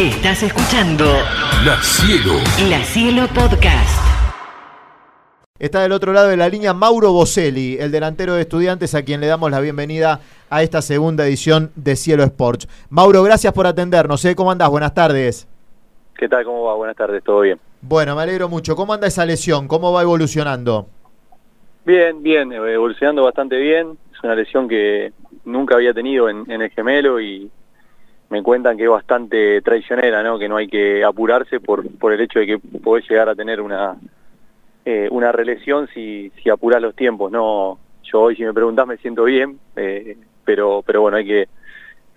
Estás escuchando La Cielo. La Cielo Podcast. Está del otro lado de la línea Mauro Boselli, el delantero de estudiantes a quien le damos la bienvenida a esta segunda edición de Cielo Sports. Mauro, gracias por atendernos. ¿eh? ¿Cómo andás? Buenas tardes. ¿Qué tal? ¿Cómo va? Buenas tardes, todo bien. Bueno, me alegro mucho. ¿Cómo anda esa lesión? ¿Cómo va evolucionando? Bien, bien, evolucionando bastante bien. Es una lesión que nunca había tenido en, en el gemelo y me cuentan que es bastante traicionera, ¿no? Que no hay que apurarse por, por el hecho de que podés llegar a tener una eh, una relesión si, si apurás los tiempos, ¿no? Yo hoy si me preguntás me siento bien, eh, pero pero bueno, hay que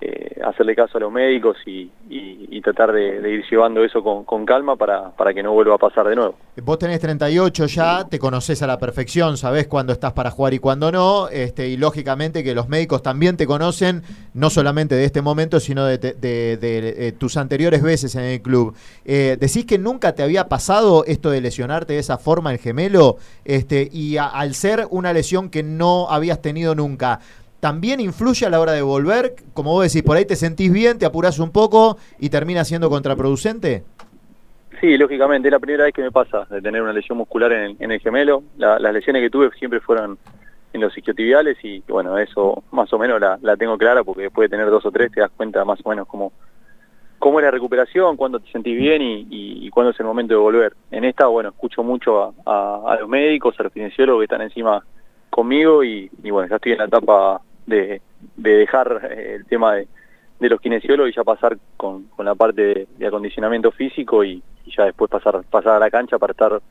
eh, hacerle caso a los médicos y, y, tratar de, de, ir llevando eso con, con, calma para, para que no vuelva a pasar de nuevo. Vos tenés 38 ya, te conoces a la perfección, sabés cuándo estás para jugar y cuándo no, este, y lógicamente que los médicos también te conocen, no solamente de este momento, sino de, de, de, de tus anteriores veces en el club. Eh, ¿Decís que nunca te había pasado esto de lesionarte de esa forma el gemelo? Este, y a, al ser una lesión que no habías tenido nunca, también influye a la hora de volver? Como vos decís, por ahí te sentís bien, te apurás un poco y termina siendo contraproducente. Sí, lógicamente, es la primera vez que me pasa de tener una lesión muscular en el, en el gemelo. La, las lesiones que tuve siempre fueron en los isquiotibiales y bueno, eso más o menos la, la, tengo clara porque después de tener dos o tres te das cuenta más o menos cómo, cómo es la recuperación, cuándo te sentís bien y, y, y cuándo es el momento de volver. En esta, bueno, escucho mucho a, los médicos, a los kinesiólogos que están encima conmigo y, y bueno, ya estoy en la etapa de, de dejar eh, el tema de, los kinesiólogos y ya pasar con, con la parte de, acondicionamiento físico y, y, ya después pasar, pasar a la cancha para estar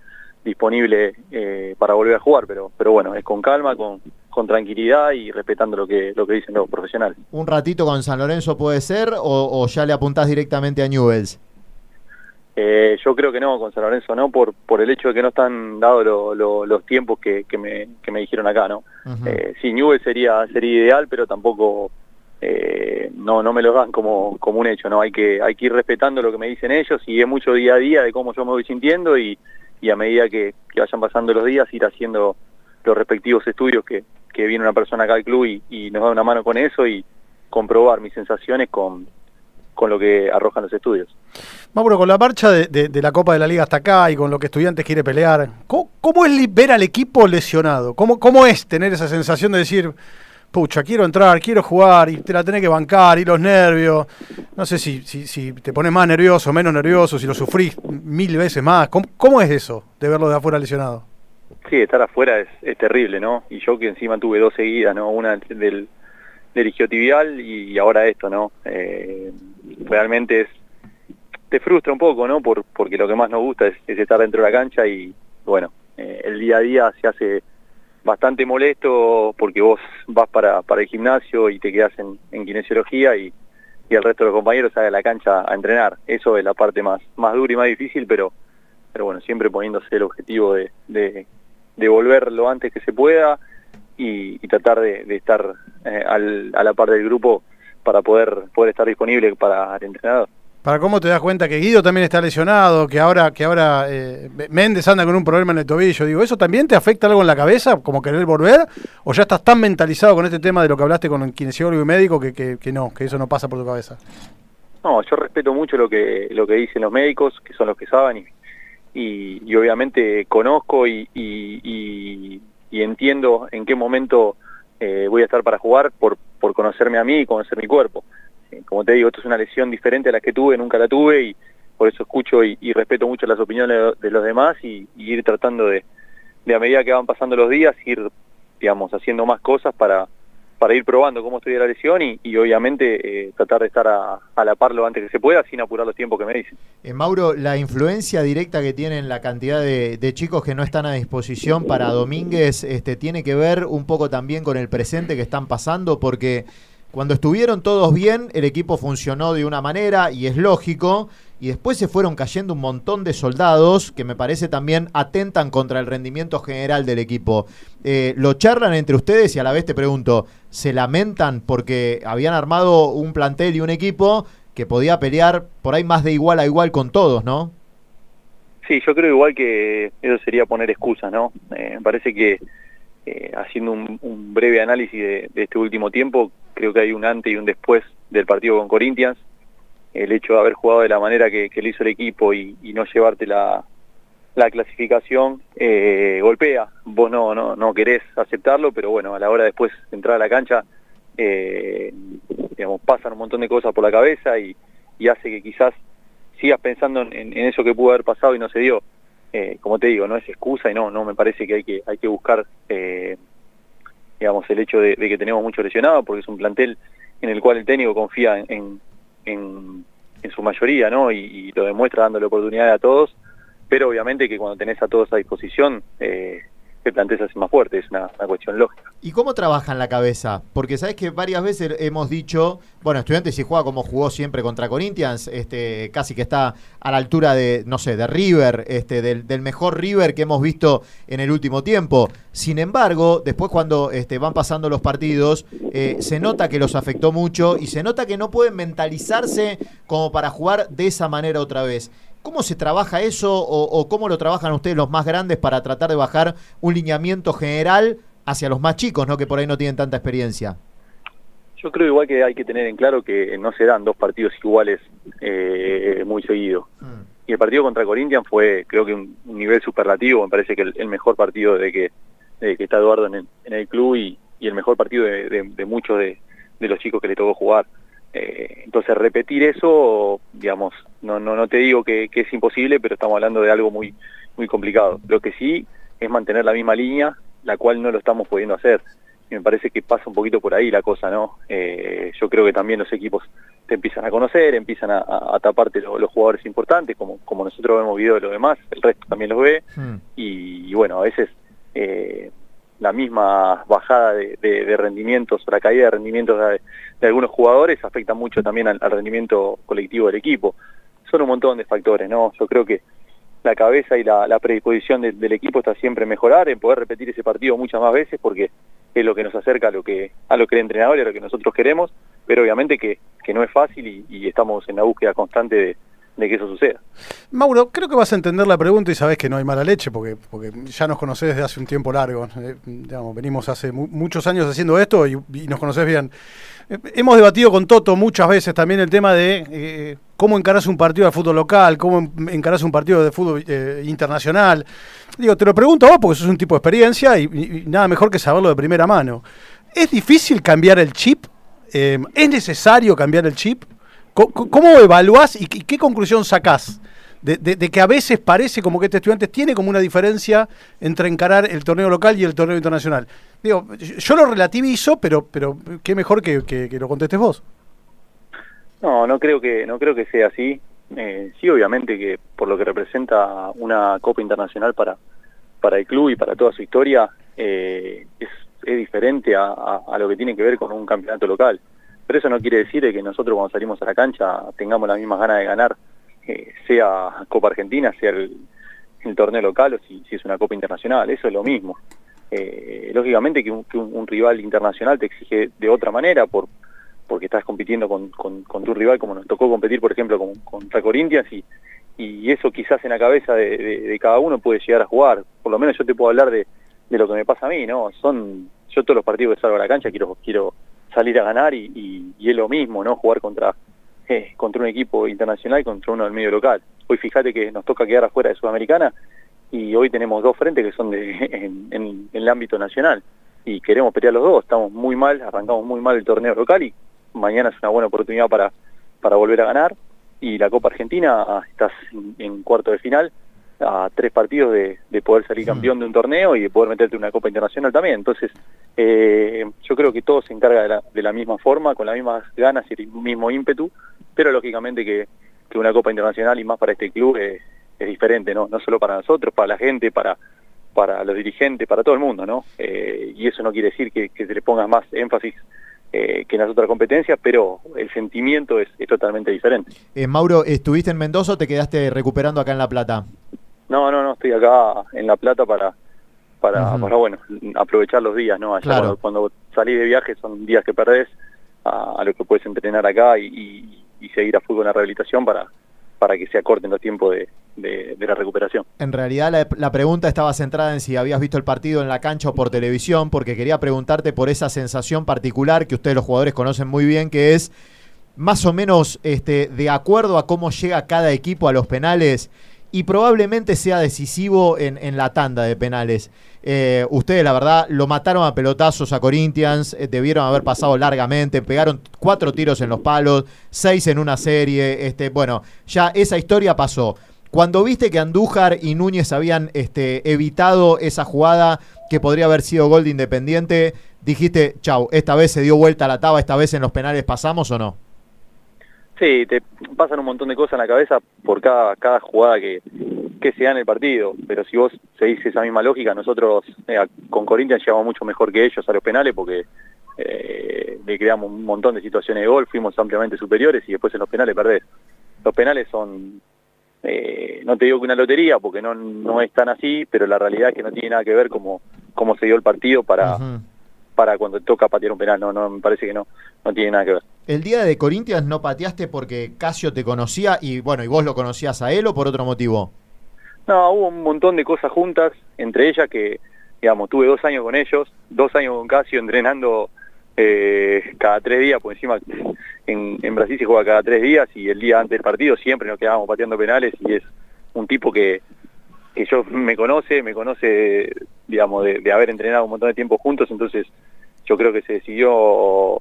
disponible eh, para volver a jugar, pero, pero bueno, es con calma, con, con tranquilidad y respetando lo que, lo que dicen los profesionales. ¿Un ratito con San Lorenzo puede ser o, o ya le apuntás directamente a Newells? Eh, yo creo que no, con San Lorenzo no, por por el hecho de que no están dados lo, lo, los tiempos que, que, me, que me dijeron acá, ¿no? Uh -huh. eh, sí, Newell sería sería ideal, pero tampoco eh, no no me lo dan como como un hecho, ¿no? Hay que hay que ir respetando lo que me dicen ellos y es mucho día a día de cómo yo me voy sintiendo y, y a medida que, que vayan pasando los días ir haciendo los respectivos estudios que, que viene una persona acá al club y, y nos da una mano con eso y comprobar mis sensaciones con con lo que arrojan los estudios. Mauro, con la marcha de, de, de, la Copa de la Liga hasta acá y con lo que Estudiantes quiere pelear, ¿cómo, cómo es ver al equipo lesionado? ¿Cómo, ¿Cómo es tener esa sensación de decir, pucha, quiero entrar, quiero jugar y te la tenés que bancar y los nervios? No sé si, si, si te pones más nervioso, menos nervioso, si lo sufrís mil veces más. ¿Cómo, cómo es eso de verlo de afuera lesionado? Sí, estar afuera es, es terrible, ¿no? Y yo que encima tuve dos seguidas, ¿no? Una del, del y, y ahora esto, ¿no? Eh, realmente es te frustra un poco, ¿no? Por, porque lo que más nos gusta es, es estar dentro de la cancha y, bueno, eh, el día a día se hace bastante molesto porque vos vas para, para el gimnasio y te quedas en, en kinesiología y, y, el resto de los compañeros sale a la cancha a entrenar. Eso es la parte más, más dura y más difícil, pero, pero bueno, siempre poniéndose el objetivo de, de, volver lo antes que se pueda y, tratar de, de estar eh, al, a la par del grupo para poder, poder estar disponible para el entrenador. ¿Para cómo te das cuenta que Guido también está lesionado, que ahora, que ahora eh, Méndez anda con un problema en el tobillo? Digo, ¿eso también te afecta algo en la cabeza, como querer volver? ¿O ya estás tan mentalizado con este tema de lo que hablaste con el kinesiólogo y médico que, que, que no, que eso no pasa por tu cabeza? No, yo respeto mucho lo que lo que dicen los médicos, que son los que saben, y, y, y obviamente conozco y, y, y, entiendo en qué momento eh, voy a estar para jugar por, por conocerme a mí y conocer mi cuerpo. Como te digo, esto es una lesión diferente a la que tuve, nunca la tuve y por eso escucho y, y respeto mucho las opiniones de, los demás y, y, ir tratando de, de a medida que van pasando los días, ir, digamos, haciendo más cosas para, para ir probando cómo estoy la lesión y, obviamente eh, tratar de estar a, a, la par lo antes que se pueda sin apurar los tiempos que me dicen. Eh, Mauro, la influencia directa que tienen la cantidad de, de, chicos que no están a disposición para Domínguez este, tiene que ver un poco también con el presente que están pasando porque cuando estuvieron todos bien, el equipo funcionó de una manera y es lógico, y después se fueron cayendo un montón de soldados que me parece también atentan contra el rendimiento general del equipo. Eh, ¿Lo charlan entre ustedes y a la vez te pregunto, ¿se lamentan porque habían armado un plantel y un equipo que podía pelear por ahí más de igual a igual con todos, no? Sí, yo creo igual que eso sería poner excusas, ¿no? Eh, me parece que eh, haciendo un, breve análisis de, de, este último tiempo, creo que hay un antes y un después del partido con Corinthians. El hecho de haber jugado de la manera que, lo hizo el equipo y, no llevarte la, la clasificación eh, golpea. Vos no, no, no querés aceptarlo, pero bueno, a la hora después de entrar a la cancha, eh, digamos, pasan un montón de cosas por la cabeza y, hace que quizás sigas pensando en, eso que pudo haber pasado y no se dio. Eh, como te digo, no es excusa y no, no me parece que hay que, hay que buscar, eh, digamos, el hecho de, de, que tenemos mucho lesionado, porque es un plantel en el cual el técnico confía en, en, en su mayoría, ¿no? Y, y, lo demuestra dándole oportunidad a todos pero obviamente que cuando tenés a todos a disposición, eh, plantel se hace más fuerte, es una, cuestión lógica. ¿Y cómo trabaja en la cabeza? Porque sabes que varias veces hemos dicho, bueno, estudiantes si juega como jugó siempre contra Corinthians, este, casi que está a la altura de, no sé, de River, este, del, del mejor River que hemos visto en el último tiempo. Sin embargo, después cuando este, van pasando los partidos, eh, se nota que los afectó mucho y se nota que no pueden mentalizarse como para jugar de esa manera otra vez. ¿Cómo se trabaja eso o, o, cómo lo trabajan ustedes los más grandes para tratar de bajar un lineamiento general hacia los más chicos, ¿no? que por ahí no tienen tanta experiencia? Yo creo igual que hay que tener en claro que no se dan dos partidos iguales eh, muy seguidos. Mm. Y el partido contra Corinthians fue, creo que un, un nivel superlativo, me parece que el, el mejor partido de que, de que está Eduardo en el, en el club y, y, el mejor partido de, de, de muchos de, de los chicos que le tocó jugar. Eh, entonces repetir eso, digamos, no, no, no te digo que, que, es imposible, pero estamos hablando de algo muy, muy complicado. Lo que sí es mantener la misma línea, la cual no lo estamos pudiendo hacer. Y me parece que pasa un poquito por ahí la cosa, ¿no? Eh, yo creo que también los equipos te empiezan a conocer, empiezan a, a, a taparte los, los, jugadores importantes, como, como nosotros vemos videos de los demás, el resto también los ve. Hmm. Y, y, bueno, a veces eh, la misma bajada de, rendimientos o la caída de rendimientos de, algunos jugadores afecta mucho también al, rendimiento colectivo del equipo. Son un montón de factores, ¿no? Yo creo que la cabeza y la, predisposición de, del equipo está siempre en mejorar, en poder repetir ese partido muchas más veces, porque es lo que nos acerca a lo que a lo que el entrenador y a lo que nosotros queremos, pero obviamente que, que no es fácil y, y estamos en la búsqueda constante de, de que eso suceda. Mauro, creo que vas a entender la pregunta y sabes que no hay mala leche, porque, porque ya nos conoces desde hace un tiempo largo. Eh, digamos, venimos hace mu muchos años haciendo esto y, nos conoces bien. Eh, hemos debatido con Toto muchas veces también el tema de eh, cómo encarás un partido de fútbol local, cómo encarás un partido de fútbol internacional. Digo, te lo pregunto a vos porque sos un tipo de experiencia y, nada mejor que saberlo de primera mano. ¿Es difícil cambiar el chip? ¿Es necesario cambiar el chip? ¿Cómo evaluás y qué conclusión sacás de, de, que a veces parece como que este estudiante tiene como una diferencia entre encarar el torneo local y el torneo internacional? Digo, yo lo relativizo, pero, pero qué mejor que, que, lo contestes vos. No, no creo que, no creo que sea así. Eh, sí, obviamente que por lo que representa una Copa Internacional para, para el club y para toda su historia, eh, es, diferente a lo que tiene que ver con un campeonato local pero eso no quiere decir que nosotros cuando salimos a la cancha tengamos las mismas ganas de ganar, eh, sea Copa Argentina, sea el, torneo local o si, es una Copa Internacional, eso es lo mismo. Eh, lógicamente que, un, que un, rival internacional te exige de otra manera por porque estás compitiendo con, tu rival como nos tocó competir por ejemplo con, contra Corinthians y, y eso quizás en la cabeza de, cada uno puede llegar a jugar, por lo menos yo te puedo hablar de, de lo que me pasa a mí, ¿no? Son, yo todos los partidos que salgo a la cancha quiero, quiero salir a ganar y, y, es lo mismo, ¿no? Jugar contra eh, contra un equipo internacional y contra uno del medio local. Hoy fíjate que nos toca quedar afuera de Sudamericana y hoy tenemos dos frentes que son de, en, el ámbito nacional y queremos pelear los dos. Estamos muy mal, arrancamos muy mal el torneo local y mañana es una buena oportunidad para, para volver a ganar. Y la Copa Argentina, ah, estás en cuarto de final a tres partidos de, de poder salir campeón de un torneo y de poder meterte en una Copa Internacional también. Entonces, eh, yo creo que todo se encarga de la, de la, misma forma, con las mismas ganas y el mismo ímpetu, pero lógicamente que, que una Copa Internacional y más para este club es, es, diferente, ¿no? No solo para nosotros, para la gente, para para los dirigentes, para todo el mundo, ¿no? Eh, y eso no quiere decir que, que se le ponga más énfasis eh, que en las otras competencias, pero el sentimiento es, es totalmente diferente. Eh, Mauro, ¿estuviste en Mendoza o te quedaste recuperando acá en La Plata? No, no, no, estoy acá en La Plata para, para, uh -huh. para bueno, aprovechar los días, ¿no? Allá claro. cuando, cuando, salís de viaje son días que perdés a, a lo que puedes entrenar acá y, y, y, seguir a fútbol en la rehabilitación para, para que se acorten los tiempos de, de, de la recuperación. En realidad la, la, pregunta estaba centrada en si habías visto el partido en la cancha o por televisión, porque quería preguntarte por esa sensación particular que ustedes los jugadores conocen muy bien, que es más o menos este, de acuerdo a cómo llega cada equipo a los penales y probablemente sea decisivo en, la tanda de penales. Eh, ustedes, la verdad, lo mataron a pelotazos a Corinthians, eh, debieron haber pasado largamente, pegaron cuatro tiros en los palos, seis en una serie. Este, bueno, ya esa historia pasó. Cuando viste que Andújar y Núñez habían este, evitado esa jugada que podría haber sido gol de Independiente, dijiste, chau, esta vez se dio vuelta la taba, esta vez en los penales pasamos o no? Sí, te pasan un montón de cosas en la cabeza por cada, cada jugada que, que se da en el partido, pero si vos seguís esa misma lógica, nosotros eh, con Corinthians llegamos mucho mejor que ellos a los penales porque eh, le creamos un montón de situaciones de gol, fuimos ampliamente superiores y después en los penales perdés. Los penales son, eh, no te digo que una lotería porque no, no es tan así, pero la realidad es que no tiene nada que ver cómo, cómo se dio el partido para, para cuando toca patear un penal, no, no, me parece que no, no tiene nada que ver. El día de Corinthians no pateaste porque Casio te conocía y bueno, y vos lo conocías a él o por otro motivo. No, hubo un montón de cosas juntas, entre ellas que, digamos, tuve dos años con ellos, dos años con Casio entrenando eh, cada tres días, por encima en, en Brasil se juega cada tres días y el día antes del partido siempre nos quedábamos pateando penales y es un tipo que, que yo me conoce, me conoce, digamos, de, de haber entrenado un montón de tiempo juntos, entonces yo creo que se decidió,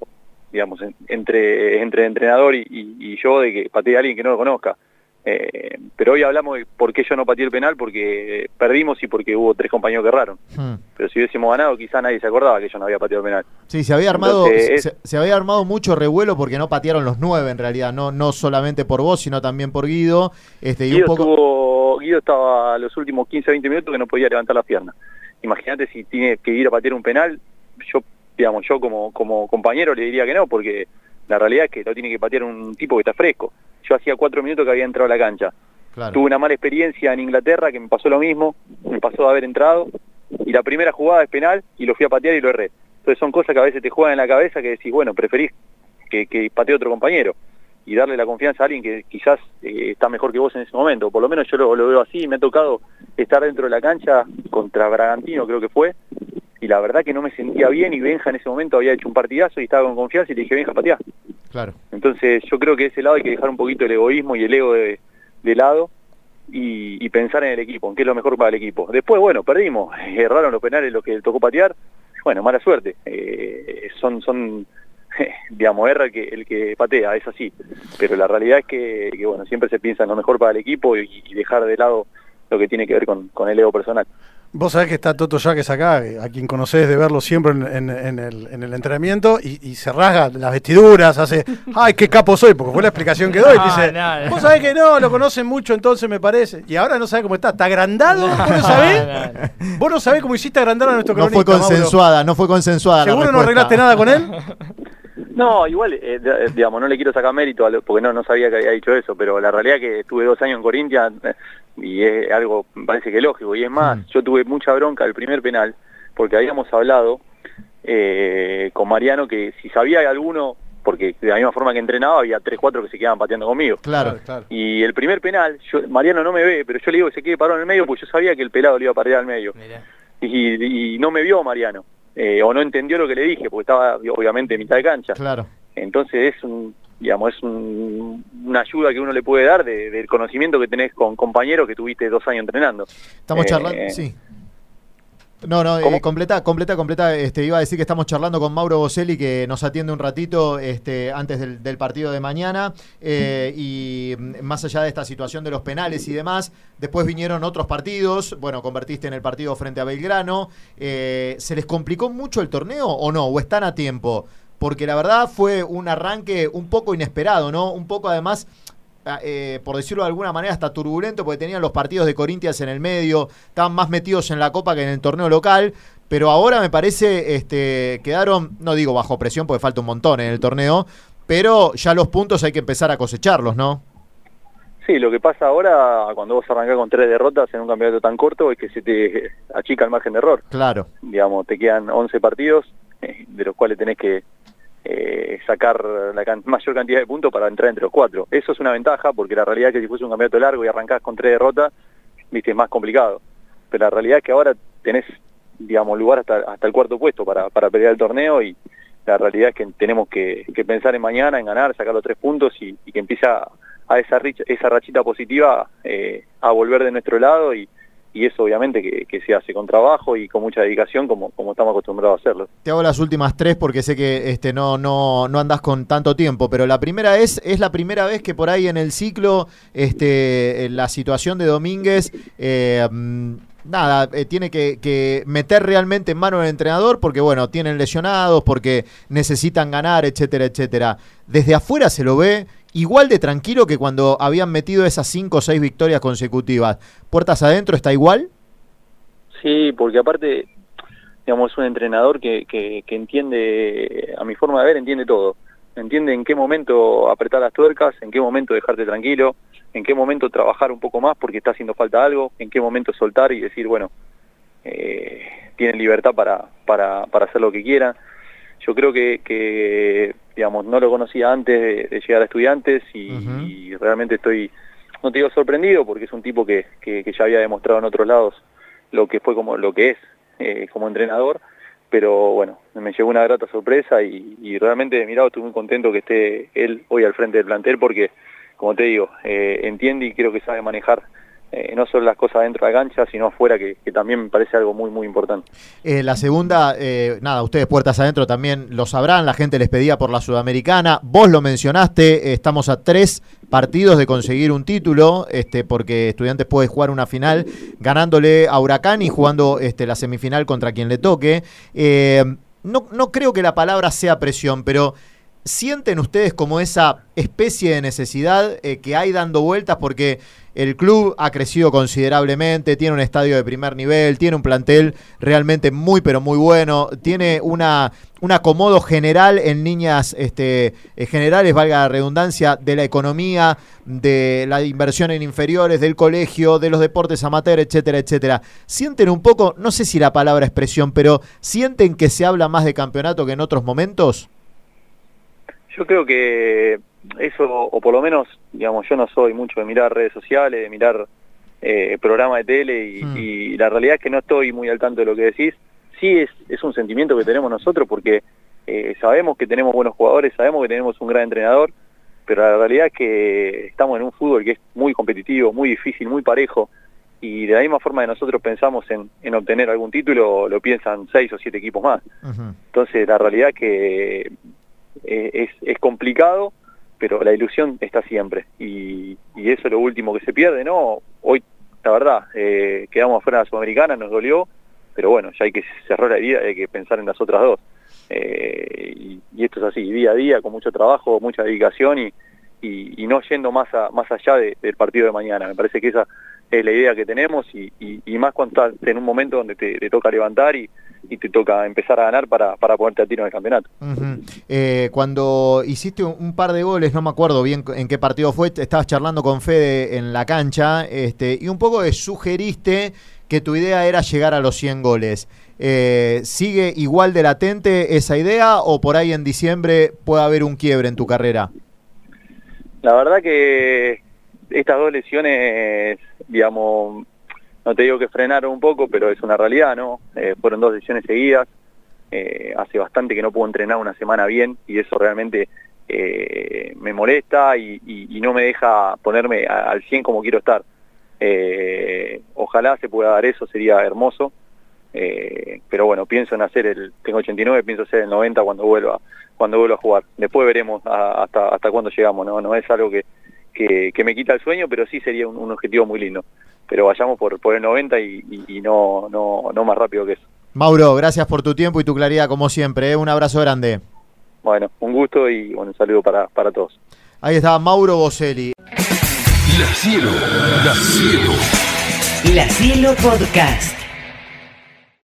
digamos, en- entre, entre el entrenador y, y- yo de que patee a alguien que no lo conozca. Eh, pero hoy hablamos de por qué yo no pateé el penal, porque perdimos y porque hubo tres compañeros que erraron. Hmm. Pero si hubiésemos ganado, quizá nadie se acordaba que yo no había pateado el penal. Sí, se había armado, Entonces, se, se había armado mucho revuelo porque no patearon los nueve en realidad, no, no solamente por vos, sino también por Guido. Este, y un Guido, poco. estuvo- Guido estaba los últimos 15 20 minutos que no podía levantar las piernas. Imagínate si tiene que ir a patear un penal, yo, digamos, yo como, como compañero le diría que no, porque la realidad es que lo tiene que patear un tipo que está fresco. Yo hacía cuatro minutos que había entrado a la cancha. Claro. Tuve una mala experiencia en Inglaterra que me pasó lo mismo, me pasó de haber entrado y la primera jugada es penal y lo fui a patear y lo erré. Entonces son cosas que a veces te juegan en la cabeza que decís, bueno, preferís que, que patee otro compañero y darle la confianza a alguien que quizás eh, está mejor que vos en ese momento. Por lo menos yo lo, lo veo así, me ha tocado estar dentro de la cancha contra Bragantino creo que fue y la verdad que no me sentía bien y Benja en ese momento había hecho un partidazo y estaba con confianza y le dije, Benja, pateá. Claro. Entonces yo creo que de ese lado hay que dejar un poquito el egoísmo y el ego de, de lado y, y pensar en el equipo, en qué es lo mejor para el equipo. Después, bueno, perdimos, erraron los penales los que tocó patear, bueno, mala suerte. Eh, son, son digamos, erra el que, el que patea, es así. Pero la realidad es que, que, bueno, siempre se piensa en lo mejor para el equipo y, y dejar de lado lo que tiene que ver con, con el ego personal. Vos sabés que está Toto Yaques acá, eh, a quien conocés de verlo siempre en, en- en el, en el entrenamiento, y, y se rasga las vestiduras, hace, ay, qué capo soy, porque fue la explicación que doy. No, dice, no, no. vos sabés que no, lo conocen mucho, entonces me parece. Y ahora no sabés cómo está, ¿está agrandado? ¿Vos no sabés? No, ¿Vos no sabés cómo hiciste agrandar a nuestro No fue Mauro? consensuada, no fue consensuada. la ¿Seguro no arreglaste nada con él? No, igual, eh, de- digamos, no le quiero sacar mérito a lo- porque no, no sabía que había dicho eso, pero la realidad es que estuve dos años en Corinthians eh, y es algo, me parece que lógico, y es más, Mm. yo tuve mucha bronca el primer penal porque habíamos hablado eh, con Mariano que si sabía alguno, porque de la misma forma que entrenaba había tres, cuatro que se quedaban pateando conmigo. Claro. claro. Y el primer penal, yo, Mariano no me ve, pero yo le digo que se quede parado en el medio porque yo sabía que el pelado le iba a parar al medio mirá. y, y no me vio Mariano. eh, o no entendió lo que le dije, porque estaba obviamente en mitad de cancha. Claro. Entonces es un, digamos, es un- una ayuda que uno le puede dar de- del conocimiento que tenés con compañeros que tuviste dos años entrenando. Estamos Eh, charlando. Sí. No, no, eh, completa, completa, completa. Este, iba a decir que estamos charlando con Mauro Boselli, que nos atiende un ratito este, antes del, del partido de mañana. eh, y mm, más allá de esta situación de los penales y demás, después vinieron otros partidos. Bueno, convertiste en el partido frente a Belgrano. Eh, ¿Se les complicó mucho el torneo o no? ¿O están a tiempo? Porque la verdad fue un arranque un poco inesperado, ¿no? Un poco además ah, eh, por decirlo de alguna manera, hasta turbulento, porque tenían los partidos de Corinthians en el medio, estaban más metidos en la Copa que en el torneo local, pero ahora me parece este, quedaron, no digo bajo presión, porque falta un montón en el torneo, pero ya los puntos hay que empezar a cosecharlos, ¿no? Sí, lo que pasa ahora, cuando vos arrancás con tres derrotas en un campeonato tan corto, es que se te achica el margen de error. Claro, Digamos, te quedan 11 partidos, eh, de los cuales tenés que eh, sacar la can- mayor cantidad de puntos para entrar entre los cuatro. Eso es una ventaja, porque la realidad es que si fuese un campeonato largo y arrancás con tres derrotas, viste, es más complicado. Pero la realidad es que ahora tenés, digamos, lugar hasta, el cuarto puesto para, pelear el torneo y, la realidad es que tenemos que, pensar en mañana, en ganar, sacar los tres puntos y, que empieza a esa, esa rachita positiva eh, a volver de nuestro lado y, y eso obviamente que, se hace con trabajo y con mucha dedicación como, como estamos acostumbrados a hacerlo. Te hago las últimas tres porque sé que este, no, no, no andás con tanto tiempo, pero la primera es, es la primera vez que por ahí en el ciclo este, la situación de Domínguez... Eh, mm, nada, eh, tiene que, que, meter realmente en mano el entrenador porque, bueno, tienen lesionados, porque necesitan ganar, etcétera, etcétera. Desde afuera se lo ve igual de tranquilo que cuando habían metido esas cinco o seis victorias consecutivas. ¿Puertas adentro está igual? Sí, porque aparte, digamos, es un entrenador que, que, entiende, a mi forma de ver, entiende todo. Entiende en qué momento apretar las tuercas, en qué momento dejarte tranquilo, en qué momento trabajar un poco más porque está haciendo falta algo, en qué momento soltar y decir, bueno, eh, tienen libertad para, para, para hacer lo que quieran. Yo creo que, que digamos, no lo conocía antes de, llegar a estudiantes y, realmente estoy, no te digo sorprendido, porque es un tipo que, que, ya había demostrado en otros lados lo que fue como lo que es eh, como entrenador, pero bueno, me llegó una grata sorpresa y, realmente, mirado, estoy muy contento que esté él hoy al frente del plantel porque, como te digo, eh, entiende y creo que sabe manejar eh, no solo las cosas dentro de la cancha, sino afuera, que, también me parece algo muy, muy importante. Eh, la segunda, eh, nada, ustedes puertas adentro también lo sabrán, la gente les pedía por la Sudamericana, vos lo mencionaste, estamos a tres partidos de conseguir un título, este, porque Estudiantes puede jugar una final ganándole a Huracán y jugando este, la semifinal contra quien le toque. no, no creo que la palabra sea presión, pero... ¿Sienten ustedes como esa especie de necesidad que hay dando vueltas? Porque el club ha crecido considerablemente, tiene un estadio de primer nivel, tiene un plantel realmente muy pero muy bueno, tiene una, un acomodo general en líneas este, eh, generales, valga la redundancia, de la economía, de la inversión en inferiores, del colegio, de los deportes amateur, etcétera, etcétera. Sienten un poco, no sé si la palabra expresión, pero sienten que se habla más de campeonato que en otros momentos. Yo creo que eso, o por lo menos, digamos, yo no soy mucho de mirar redes sociales, de mirar eh, programas de tele hmm. y, la realidad es que no estoy muy al tanto de lo que decís. Sí es, es un sentimiento que tenemos nosotros porque eh, sabemos que tenemos buenos jugadores, sabemos que tenemos un gran entrenador, pero la realidad es que estamos en un fútbol que es muy competitivo, muy difícil, muy parejo y de la misma forma que nosotros pensamos en, en obtener algún título, lo piensan seis o siete equipos más. Entonces la realidad es que eh, es, es complicado, pero la ilusión está siempre y, eso es lo último que se pierde, ¿no? Hoy, la verdad, eh, quedamos afuera de la Sudamericana, nos dolió, pero bueno, ya hay que cerrar la vida, hay que pensar en las otras dos. Eh, y, esto es así, día a día, con mucho trabajo, mucha dedicación y, y, no yendo más, a, más allá del partido de mañana. Me parece que esa es la idea que tenemos y, más cuando estás en un momento donde te, toca levantar y, te toca empezar a ganar para, para ponerte a tiro en el campeonato. Eh, cuando hiciste un, par de goles, no me acuerdo bien en qué partido fue, estabas charlando con Fede en la cancha este, y un poco sugeriste que tu idea era llegar a los 100 goles. Eh, ¿Sigue igual de latente esa idea o por ahí en diciembre puede haber un quiebre en tu carrera? La verdad que estas dos lesiones, digamos, no te digo que frenaron un poco, pero es una realidad, ¿no? Eh, fueron dos lesiones seguidas. Eh, hace bastante que no puedo entrenar una semana bien y eso realmente eh, me molesta y, no me deja ponerme al 100 como quiero estar. ojalá se pueda dar eso, sería hermoso. pero bueno, pienso en hacer el, tengo 89, pienso hacer el 90 cuando vuelva cuando vuelva a jugar. Después veremos hasta hasta cuándo llegamos, no no es algo que, que, me quita el sueño, pero sí sería un, objetivo muy lindo. Pero vayamos por, por el 90 y, no, no, no más rápido que eso. Mauro, gracias por tu tiempo y tu claridad como siempre. ¿eh? Un abrazo grande. Bueno, un gusto y un saludo para, para todos. Ahí está Mauro Boselli. La Cielo, La Cielo. La Cielo Podcast.